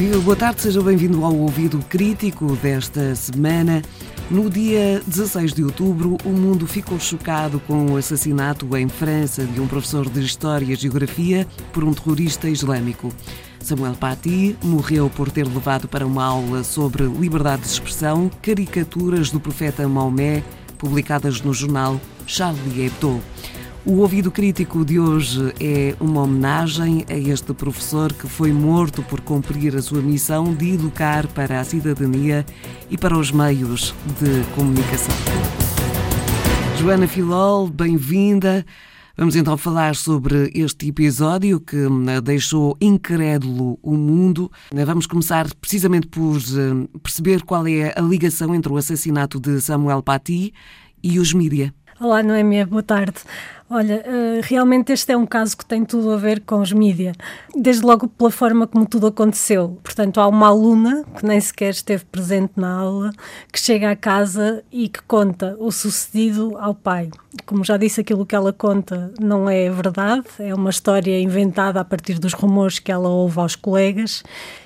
Viva, boa tarde, seja bem-vindo ao Ouvido Crítico desta semana. No dia 16 de outubro, o mundo ficou chocado com o assassinato em França de um professor de História e Geografia por um terrorista islâmico. Samuel Paty morreu por ter levado para uma aula sobre liberdade de expressão caricaturas do profeta Maomé publicadas no jornal Charlie Hebdo. O ouvido crítico de hoje é uma homenagem a este professor que foi morto por cumprir a sua missão de educar para a cidadania e para os meios de comunicação. Joana Filol, bem-vinda. Vamos então falar sobre este episódio que hum, deixou incrédulo o mundo. Vamos começar precisamente por hum, perceber qual é a ligação entre o assassinato de Samuel Paty e os mídia. Olá, Noémia, boa tarde. Olha, eh, realmente este é um caso que tem tudo a ver com os mídia, desde logo pela forma como tudo aconteceu. Portanto, há uma aluna que nem sequer esteve presente na aula, que chega à casa e que conta o sucedido ao pai. Como já disse, aquilo que ela conta não é verdade, é uma história inventada a partir dos rumores que ela ouve aos colegas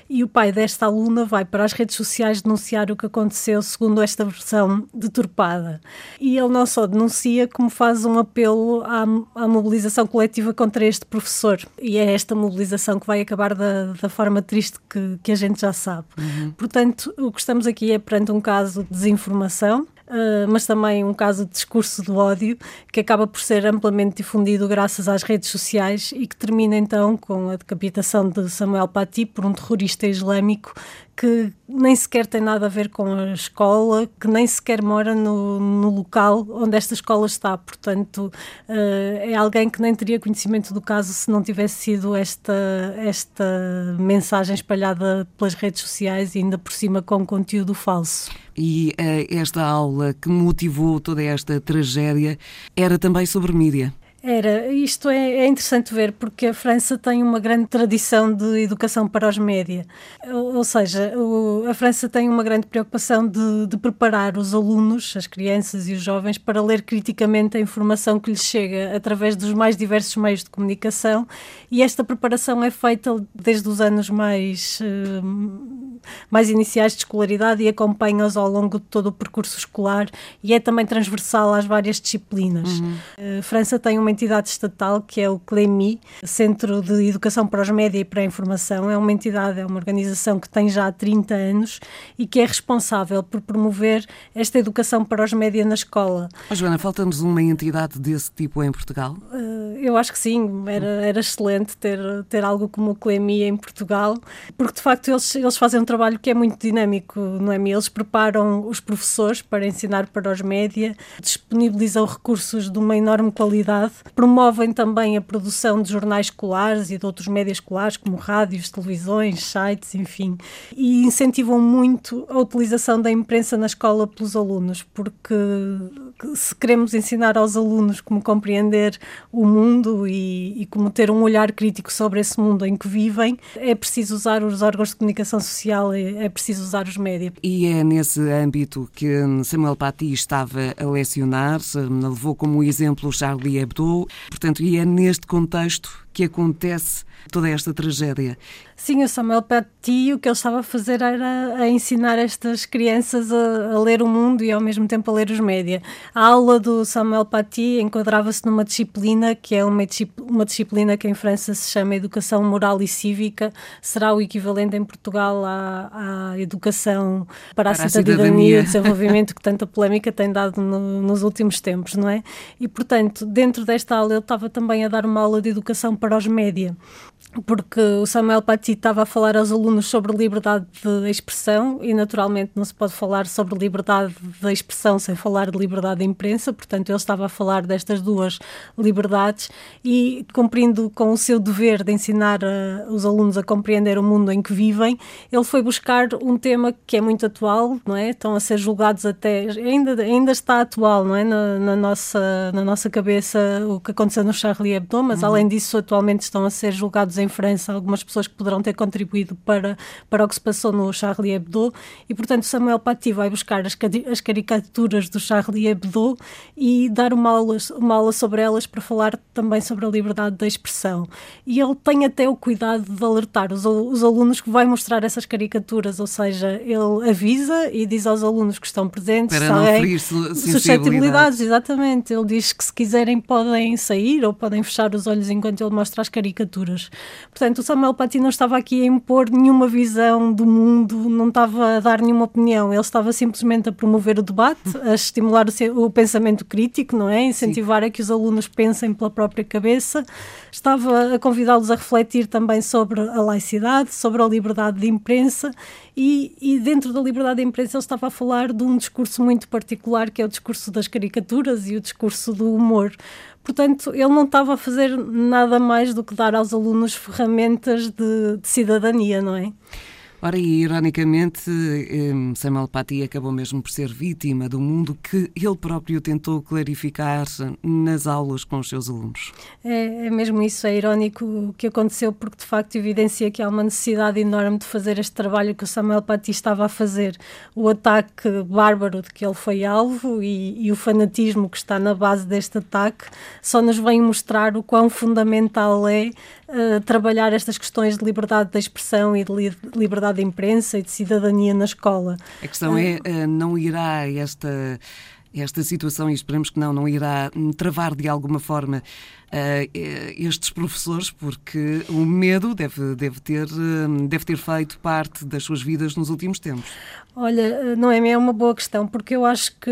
e o pai desta aluna vai para as redes sociais denunciar o que aconteceu segundo esta versão deturpada. E ele não só denuncia, como faz um apelo à mobilização coletiva contra este professor. E é esta mobilização que vai acabar da, da forma triste que, que a gente já sabe. Uhum. Portanto, o que estamos aqui é perante um caso de desinformação, Uh, mas também um caso de discurso do ódio que acaba por ser amplamente difundido graças às redes sociais e que termina então com a decapitação de Samuel Paty por um terrorista islâmico que nem sequer tem nada a ver com a escola, que nem sequer mora no, no local onde esta escola está. Portanto, uh, é alguém que nem teria conhecimento do caso se não tivesse sido esta, esta mensagem espalhada pelas redes sociais e ainda por cima com conteúdo falso. E uh, esta aula que motivou toda esta tragédia era também sobre mídia. Era, isto é, é, interessante ver porque a França tem uma grande tradição de educação para os média. Ou, ou seja, o, a França tem uma grande preocupação de, de, preparar os alunos, as crianças e os jovens, para ler criticamente a informação que lhes chega através dos mais diversos meios de comunicação e esta preparação é feita desde os anos mais, uh, mais iniciais de escolaridade e acompanha-os ao longo de todo o percurso escolar e é também transversal às várias disciplinas. Uhum. A França tem uma entidade estatal que é o CLEMI, Centro de Educação para os Média e para a Informação. É uma entidade, é uma organização que tem já 30 anos e que é responsável por promover esta educação para os média na escola. Oh, Joana, falta-nos uma entidade desse tipo em Portugal? Uh, eu acho que sim, era, era excelente ter, ter algo como o CLEMI em Portugal, porque de facto eles, eles fazem um trabalho que é muito dinâmico, não é? Eles preparam os professores para ensinar para os média, disponibilizam recursos de uma enorme qualidade Promovem também a produção de jornais escolares e de outros médias escolares, como rádios, televisões, sites, enfim. E incentivam muito a utilização da imprensa na escola pelos alunos, porque se queremos ensinar aos alunos como compreender o mundo e, e como ter um olhar crítico sobre esse mundo em que vivem, é preciso usar os órgãos de comunicação social, é, é preciso usar os médias. E é nesse âmbito que Samuel Paty estava a lecionar, levou como exemplo Charlie Hebdo, Portanto, e é neste contexto que acontece toda esta tragédia. Sim, o Samuel Paty o que ele estava a fazer era a ensinar estas crianças a, a ler o mundo e ao mesmo tempo a ler os média. A aula do Samuel Paty enquadrava-se numa disciplina que é uma, uma disciplina que em França se chama Educação Moral e Cívica, será o equivalente em Portugal à, à Educação para, para a, cidadania, e o desenvolvimento que tanta polémica tem dado no, nos últimos tempos, não é? E, portanto, dentro desta aula ele estava também a dar uma aula de educação para os média, porque o Samuel Paty estava a falar aos alunos sobre liberdade de expressão e, naturalmente, não se pode falar sobre liberdade de expressão sem falar de liberdade de imprensa, portanto, ele estava a falar destas duas liberdades e, cumprindo com o seu dever de ensinar a, os alunos a compreender o mundo em que vivem, ele foi buscar um tema que é muito atual, não é? Estão a ser julgados até, ainda, ainda está atual, não é? Na, na nossa, na nossa cabeça o que aconteceu no Charlie Hebdo, mas uhum. além disso, atualmente estão a ser julgados em em França, algumas pessoas que poderão ter contribuído para, para o que se passou no Charlie Hebdo, e portanto Samuel Paty vai buscar as, as caricaturas do Charlie Hebdo e dar uma aula, uma aula sobre elas para falar também sobre a liberdade da expressão. E ele tem até o cuidado de alertar os, os alunos que vai mostrar essas caricaturas, ou seja, ele avisa e diz aos alunos que estão presentes para não ferir suscetibilidades. Exatamente, ele diz que se quiserem podem sair ou podem fechar os olhos enquanto ele mostra as caricaturas. Portanto, o Samuel Paty não estava aqui a impor nenhuma visão do mundo, não estava a dar nenhuma opinião, ele estava simplesmente a promover o debate, a estimular o, o pensamento crítico, não é? Incentivar Sim. a que os alunos pensem pela própria cabeça, estava a convidá-los a refletir também sobre a laicidade, sobre a liberdade de imprensa e, e, dentro da liberdade de imprensa ele estava a falar de um discurso muito particular que é o discurso das caricaturas e o discurso do humor. Portanto, ele não estava a fazer nada mais do que dar aos alunos ferramentas de, de cidadania, não é? Ora, e ironicamente, Samuel Paty acabou mesmo por ser vítima do mundo que ele próprio tentou clarificar nas aulas com os seus alunos. É, é mesmo isso, é irónico o que aconteceu, porque de facto evidencia que há uma necessidade enorme de fazer este trabalho que o Samuel Paty estava a fazer. O ataque bárbaro de que ele foi alvo e, e o fanatismo que está na base deste ataque só nos vem mostrar o quão fundamental é uh, trabalhar estas questões de liberdade de expressão e de li liberdade de imprensa e de cidadania na escola. A questão é, eh, não irá esta esta situação, e esperemos que não, não irá travar de alguma forma uh, estes professores, porque o medo deve, deve, ter, deve ter feito parte das suas vidas nos últimos tempos. Olha, não é, é uma boa questão, porque eu acho que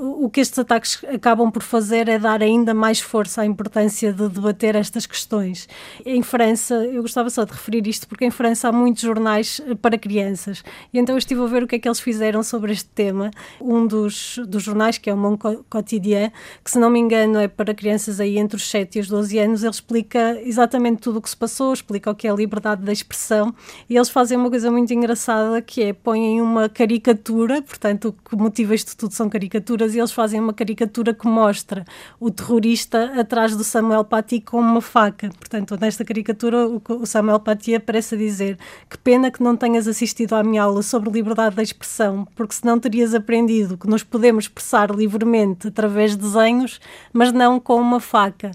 o que estes ataques acabam por fazer é dar ainda mais força à importância de debater estas questões. Em França, eu gostava só de referir isto, porque em França há muitos jornais eh, para crianças, e então eu estive a ver o que é que eles fizeram sobre este tema. Um dos, dos jornais, que é o Mon Quotidien, que se não me engano é para crianças aí entre os 7 e os 12 anos, ele explica exatamente tudo o que se passou, explica o que é a liberdade da expressão, e eles fazem uma coisa muito engraçada, que é põem uma caricatura, portanto, o que motiva isto tudo são caricaturas, e eles fazem uma caricatura que mostra o terrorista atrás do Samuel Paty com uma faca. Portanto, nesta caricatura, o Samuel Paty aparece a dizer que pena que não tenhas assistido à minha aula sobre liberdade da expressão, porque senão terias aprendido que nos podemos expressar livremente através de desenhos, mas não com uma faca.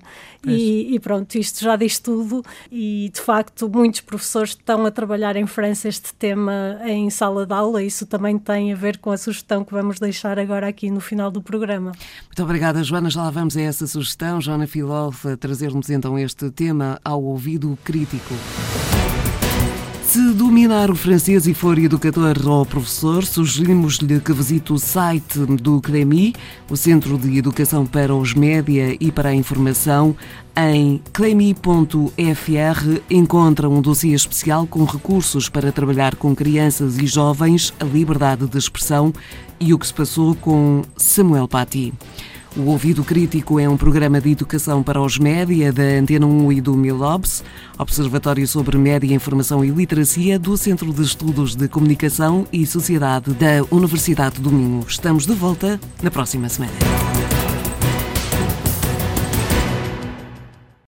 E, e, pronto, isto já diz tudo. E de facto, muitos professores estão a trabalhar em França este tema em sala de aula. Isso também tem a ver com a sugestão que vamos deixar agora aqui no final do programa. Muito obrigada, Joana. Já lá vamos a essa sugestão. Joana Filol, a trazer-nos então este tema ao ouvido crítico. Se dominar o francês e for educador ou professor, sugerimos-lhe que visite o site do CREMI, o Centro de Educação para os Média e para a Informação. Em clemi.fr encontra um dossiê especial com recursos para trabalhar com crianças e jovens, a liberdade de expressão e o que se passou com Samuel Paty. O Ouvido Crítico é um programa de educação para os média da Antena 1 e do Milobs, Observatório sobre Média, Informação e Literacia do Centro de Estudos de Comunicação e Sociedade da Universidade do Minho. Estamos de volta na próxima semana.